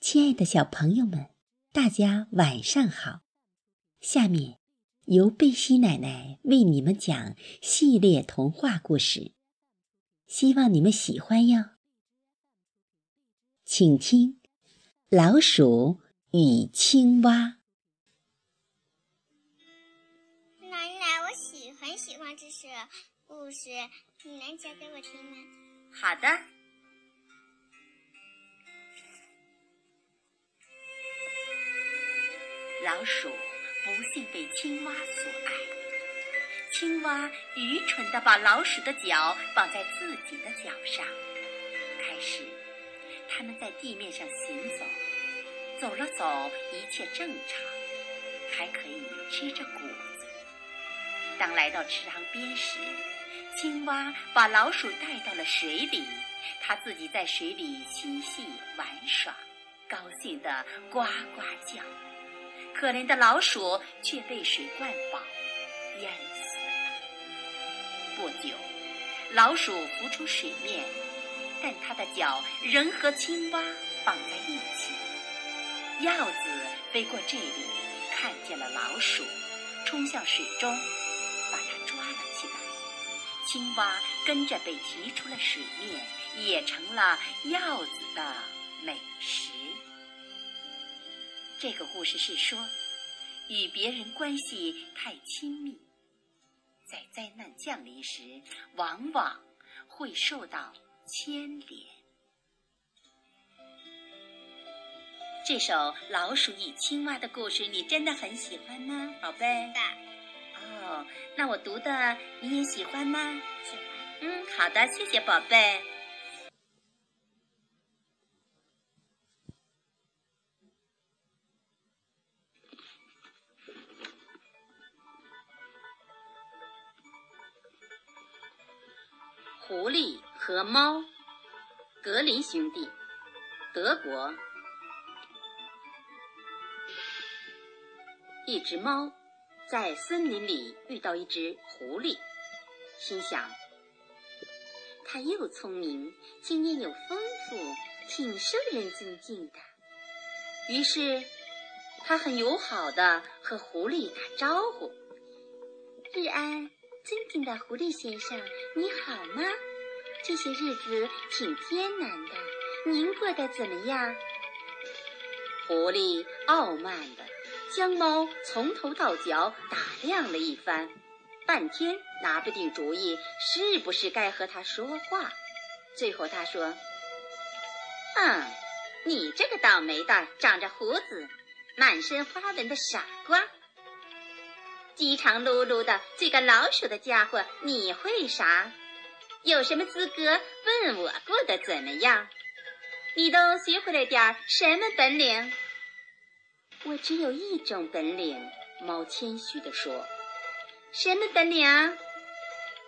亲爱的小朋友们，大家晚上好！下面由贝西奶奶为你们讲系列童话故事，希望你们喜欢哟。请听《老鼠与青蛙》。奶奶，我喜欢喜欢这首故事，你能讲给我听吗？好的。老鼠不幸被青蛙所爱，青蛙愚蠢地把老鼠的脚绑在自己的脚上。开始，他们在地面上行走，走了走，一切正常，还可以吃着谷子。当来到池塘边时，青蛙把老鼠带到了水里，它自己在水里嬉戏玩耍，高兴地呱呱叫。可怜的老鼠却被水灌饱，淹死了。不久，老鼠浮出水面，但它的脚仍和青蛙绑在一起。鹞子飞过这里，看见了老鼠，冲向水中，把它抓了起来。青蛙跟着被提出了水面，也成了鹞子的美食。这个故事是说，与别人关系太亲密，在灾难降临时，往往会受到牵连。这首《老鼠与青蛙》的故事，你真的很喜欢吗，宝贝？哦，那我读的你也喜欢吗？喜欢。嗯，好的，谢谢宝贝。兄弟，德国。一只猫在森林里遇到一只狐狸，心想：它又聪明，经验又丰富，挺受人尊敬的。于是，它很友好的和狐狸打招呼：“日安。”尊敬的狐狸先生，你好吗？这些日子挺艰难的，您过得怎么样？狐狸傲慢的将猫从头到脚打量了一番，半天拿不定主意，是不是该和他说话。最后他说：“嗯，你这个倒霉蛋，长着胡子、满身花纹的傻瓜。”饥肠辘辘的这个老鼠的家伙，你会啥？有什么资格问我过得怎么样？你都学会了点什么本领？我只有一种本领。猫谦虚地说：“什么本领？”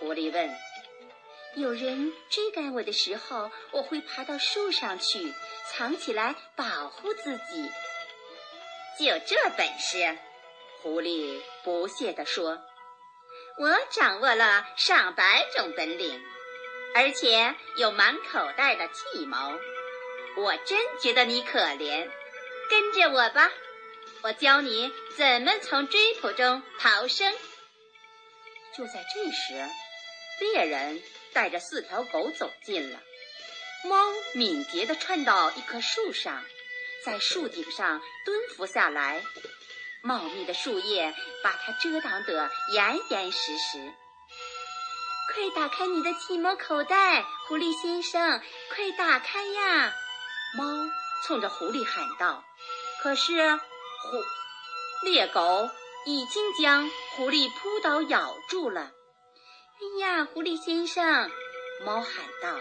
狐狸问。“有人追赶我的时候，我会爬到树上去，藏起来保护自己。就这本事。”狐狸不屑地说：“我掌握了上百种本领，而且有满口袋的计谋。我真觉得你可怜，跟着我吧，我教你怎么从追捕中逃生。”就在这时，猎人带着四条狗走近了。猫敏捷地窜到一棵树上，在树顶上蹲伏下来。茂密的树叶把它遮挡得严严实实。快打开你的计谋口袋，狐狸先生！快打开呀！猫冲着狐狸喊道。可是，狐猎狗已经将狐狸扑倒咬住了。哎呀，狐狸先生！猫喊道：“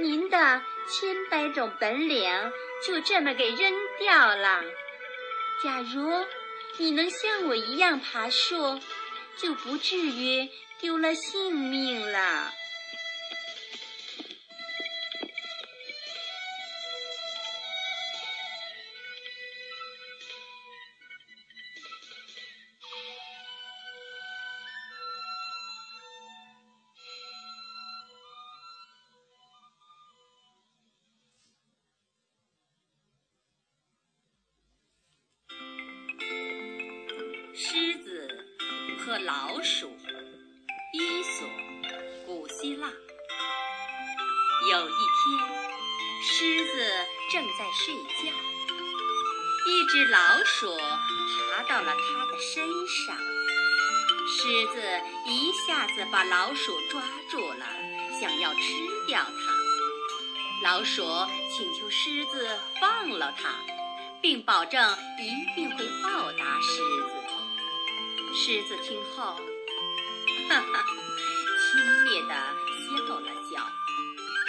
您的千百种本领就这么给扔掉了。假如……”你能像我一样爬树，就不至于丢了性命了。狮子和老鼠，伊索，古希腊。有一天，狮子正在睡觉，一只老鼠爬到了它的身上，狮子一下子把老鼠抓住了，想要吃掉它。老鼠请求狮子放了它，并保证一定会报答狮子。狮子听后，哈哈，轻蔑地笑了笑，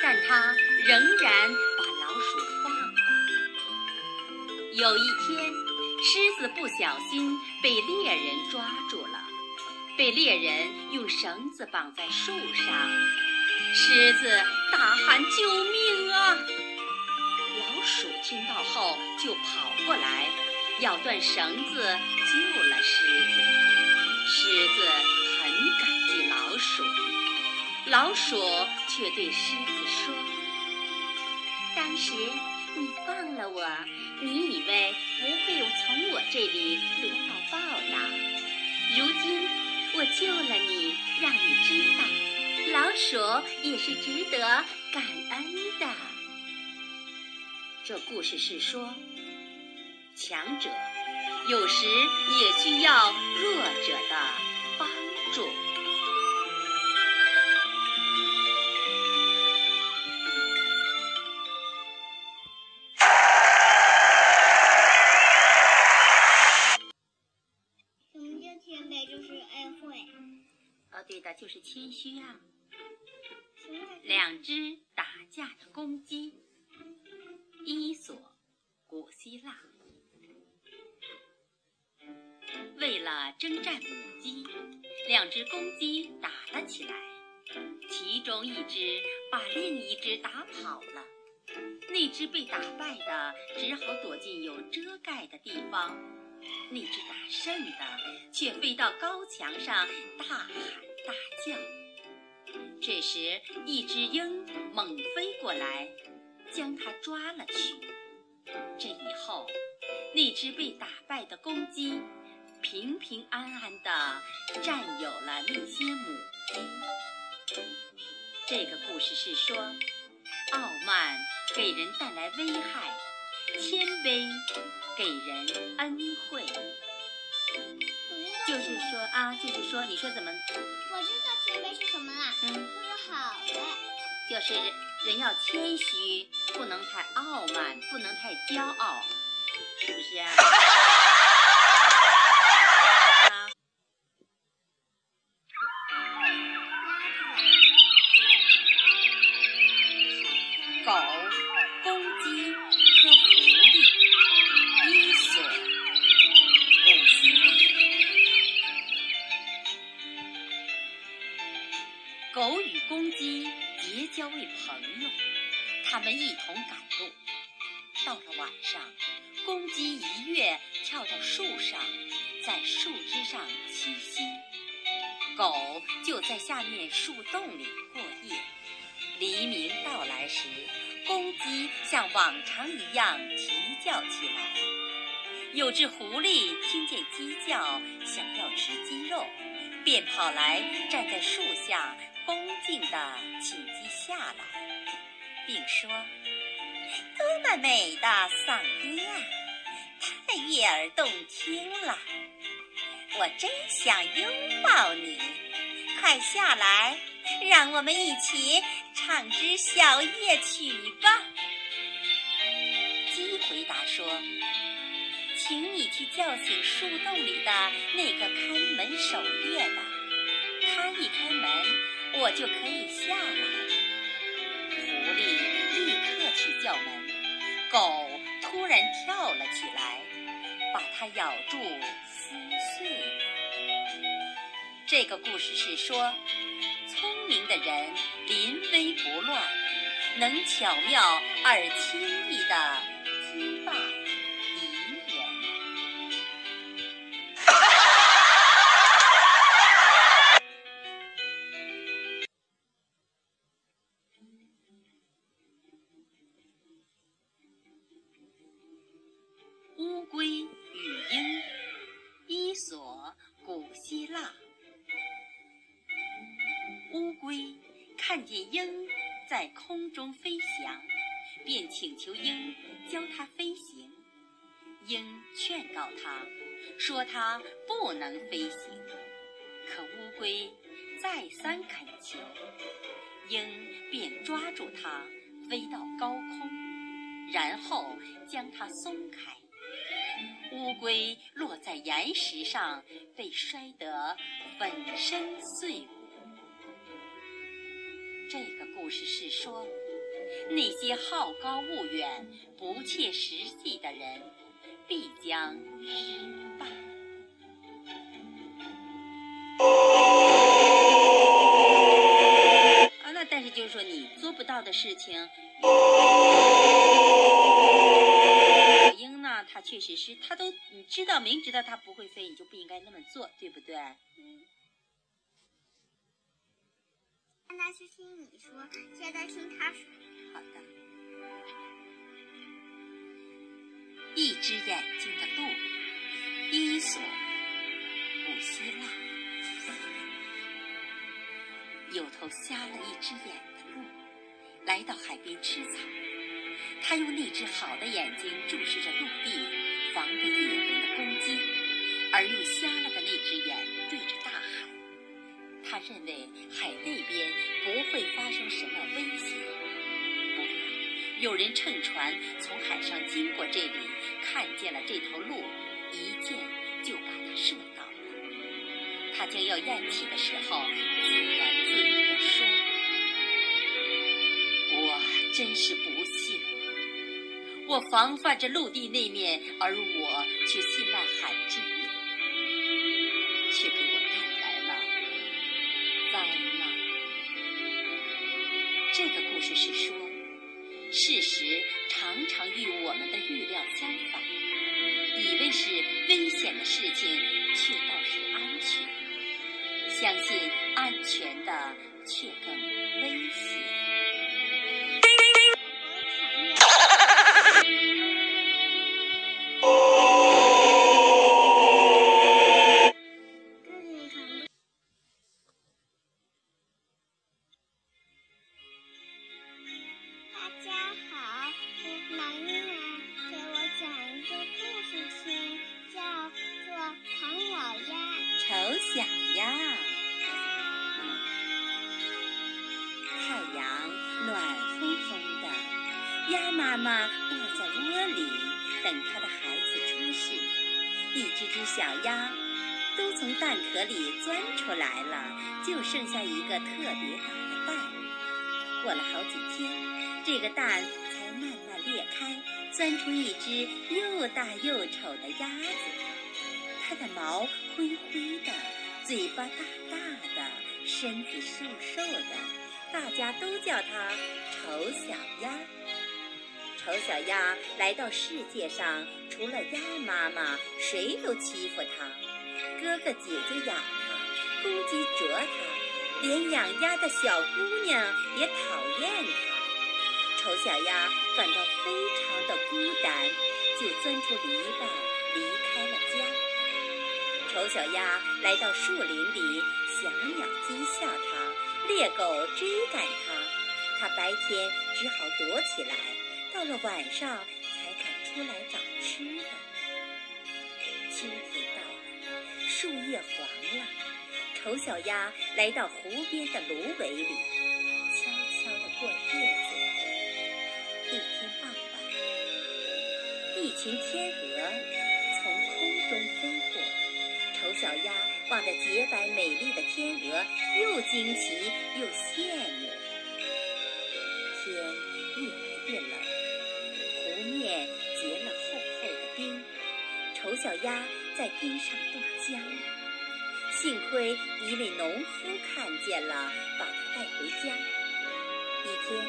但他仍然把老鼠放了。有一天，狮子不小心被猎人抓住了，被猎人用绳子绑在树上。狮子大喊：“救命啊！”老鼠听到后就跑过来，咬断绳子救了狮子。狮子很感激老鼠，老鼠却对狮子说：“当时你放了我，你以为不会从我这里得到报答。如今我救了你，让你知道，老鼠也是值得感恩的。”这故事是说，强者。有时也需要弱者的帮助。什么叫谦卑？就是恩惠。哦，对的，就是谦虚啊。两只打架的公鸡，伊索，古希腊。为了征战母鸡，两只公鸡打了起来。其中一只把另一只打跑了，那只被打败的只好躲进有遮盖的地方。那只打胜的却飞到高墙上大喊大叫。这时，一只鹰猛飞过来，将它抓了去。这以后，那只被打败的公鸡。平平安安地占有了那些母鸡。这个故事是说，傲慢给人带来危害，谦卑给人恩惠。就是说啊，就是说，你说怎么？我知道谦卑是什么啦。嗯，就是好的。就是人要谦虚，不能太傲慢，不能太骄傲，是不是啊？们一同赶路。到了晚上，公鸡一跃跳到树上，在树枝上栖息，狗就在下面树洞里过夜。黎明到来时，公鸡像往常一样啼叫起来。有只狐狸听见鸡叫，想要吃鸡肉，便跑来站在树下，恭敬地请鸡下来，并说：“多么美的嗓音啊，太悦耳动听了！我真想拥抱你，快下来，让我们一起。”唱支小夜曲吧。鸡回答说：“请你去叫醒树洞里的那个看门守夜的，他一开门，我就可以下来。”立刻去叫门，狗突然跳了起来，把它咬住撕碎了。这个故事是说。聪明的人临危不乱，能巧妙而轻易的乌龟与鹰伊索古希腊。乌龟看见鹰在空中飞翔便请求鹰教它飞行。鹰劝告它说它不能飞行。可乌龟再三恳求鹰便抓住它飞到高空。然后将它松开。乌龟落在岩石上，被摔得粉身碎骨。这个故事是说，那些好高骛远、不切实际的人，必将失败。啊，那但是就是说，你做不到的事情。他确实是，他都你知道，明知道他不会飞，你就不应该那么做，对不对？嗯。让他去听你说，现在听他说。好的。一只眼睛的鹿，伊索，古希腊。有头瞎了一只眼的鹿，来到海边吃草。他用那只好的眼睛注视着陆地，防备猎人的攻击，而用瞎了的那只眼对着大海。他认为海那边不会发生什么危险。不料，有人乘船从海上经过这里，看见了这头鹿，一箭就把它射到了。他将要咽气的时候，自言自语地说：“我真是不。”我防范着陆地那面，而我却信赖海之面，却给我带来了灾难。这个故事是说，事实常常与我们的预料相反，以为是危险的事情，却倒是安全；相信安全的，却更危险。小鸭妈妈卧在窝里，等它的孩子出世。一只只小鸭都从蛋壳里钻出来了，就剩下一个特别大的蛋。过了好几天，这个蛋才慢慢裂开，钻出一只又大又丑的鸭子。它的毛灰灰的，嘴巴大大的，身子瘦瘦的，大家都叫它丑小鸭。丑小鸭来到世界上，除了鸭妈妈，谁都欺负它。哥哥姐姐养它，公鸡啄它，连养鸭的小姑娘也讨厌它。丑小鸭感到非常的孤单，就钻出篱笆离开了家。丑小鸭来到树林里，小鸟讥笑它，猎狗追赶它，它白天只好躲起来。到了晚上才敢出来找吃的。秋天到了，树叶黄了，丑小鸭来到湖边的芦苇里，悄悄地过日子。一天傍晚，一群天鹅从空中飞过，丑小鸭望着洁白美丽的天鹅，又惊奇又羡慕。天越来越冷。湖面结了厚厚的冰，丑小鸭在冰上冻僵了。幸亏一位农夫看见了，把它带回家。一天，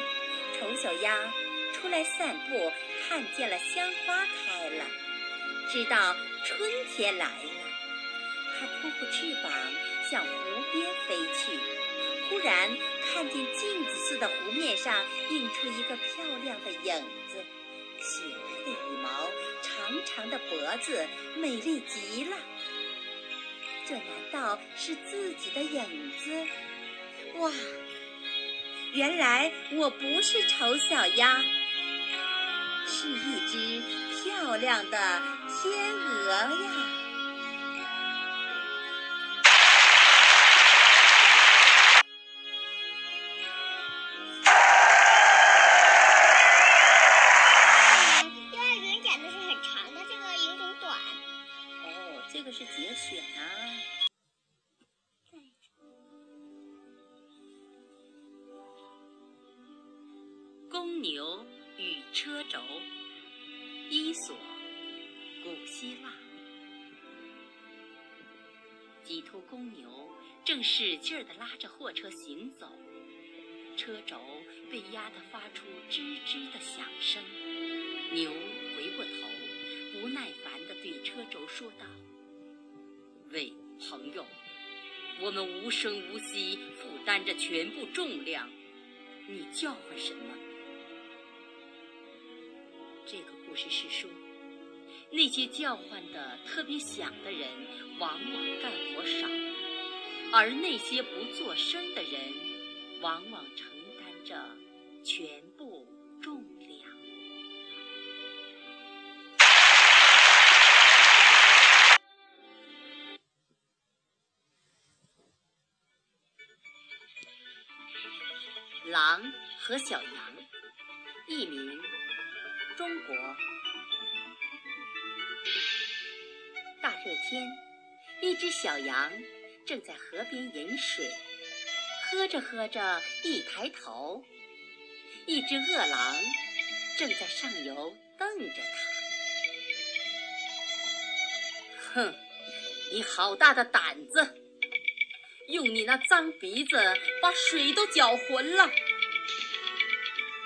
丑小鸭出来散步，看见了鲜花开了，知道春天来了。它扑扑翅膀向湖边飞去，忽然看见镜子似的湖面上映出一个漂亮的影子。雪白的羽毛，长长的脖子，美丽极了。这难道是自己的影子？哇！原来我不是丑小鸭，是一只漂亮的天鹅呀！古希腊。几头公牛正使劲儿地拉着货车行走，车轴被压得发出吱吱的响声。牛回过头，不耐烦地对车轴说道：“喂，朋友，我们无声无息负担着全部重量，你叫唤什么？”这个故事是说，那些叫唤的特别响的人，往往干活少，而那些不做声的人，往往承担着全部重量。狼和小羊，译名。中国热天，一只小羊正在河边饮水，喝着喝着，一抬头，一只饿狼正在上游瞪着它。哼，你好大的胆子！用你那脏鼻子把水都搅浑了，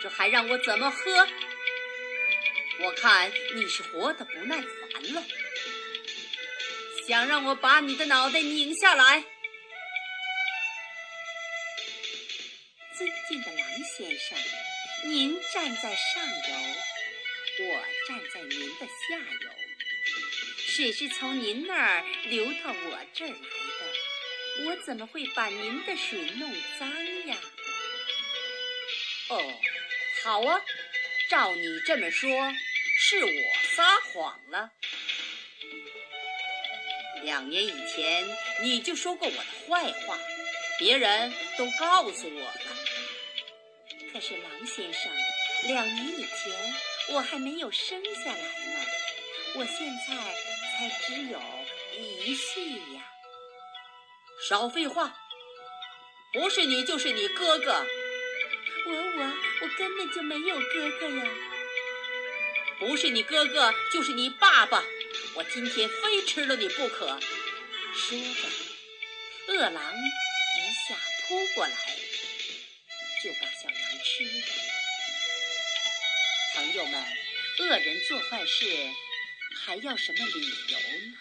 这还让我怎么喝？我看你是活得不耐烦了，想让我把你的脑袋拧下来。尊敬的狼先生，您站在上游，我站在您的下游，水是从您那儿流到我这儿来的，我怎么会把您的水弄脏呀？哦，好啊。照你这么说，是我撒谎了。两年以前你就说过我的坏话，别人都告诉我了。可是狼先生，两年以前我还没有生下来呢，我现在才只有一岁呀。少废话，不是你就是你哥哥。我我我根本就没有哥哥呀！不是你哥哥就是你爸爸，我今天非吃了你不可！说着，饿狼一下扑过来，就把小羊吃了。朋友们，恶人做坏事还要什么理由呢？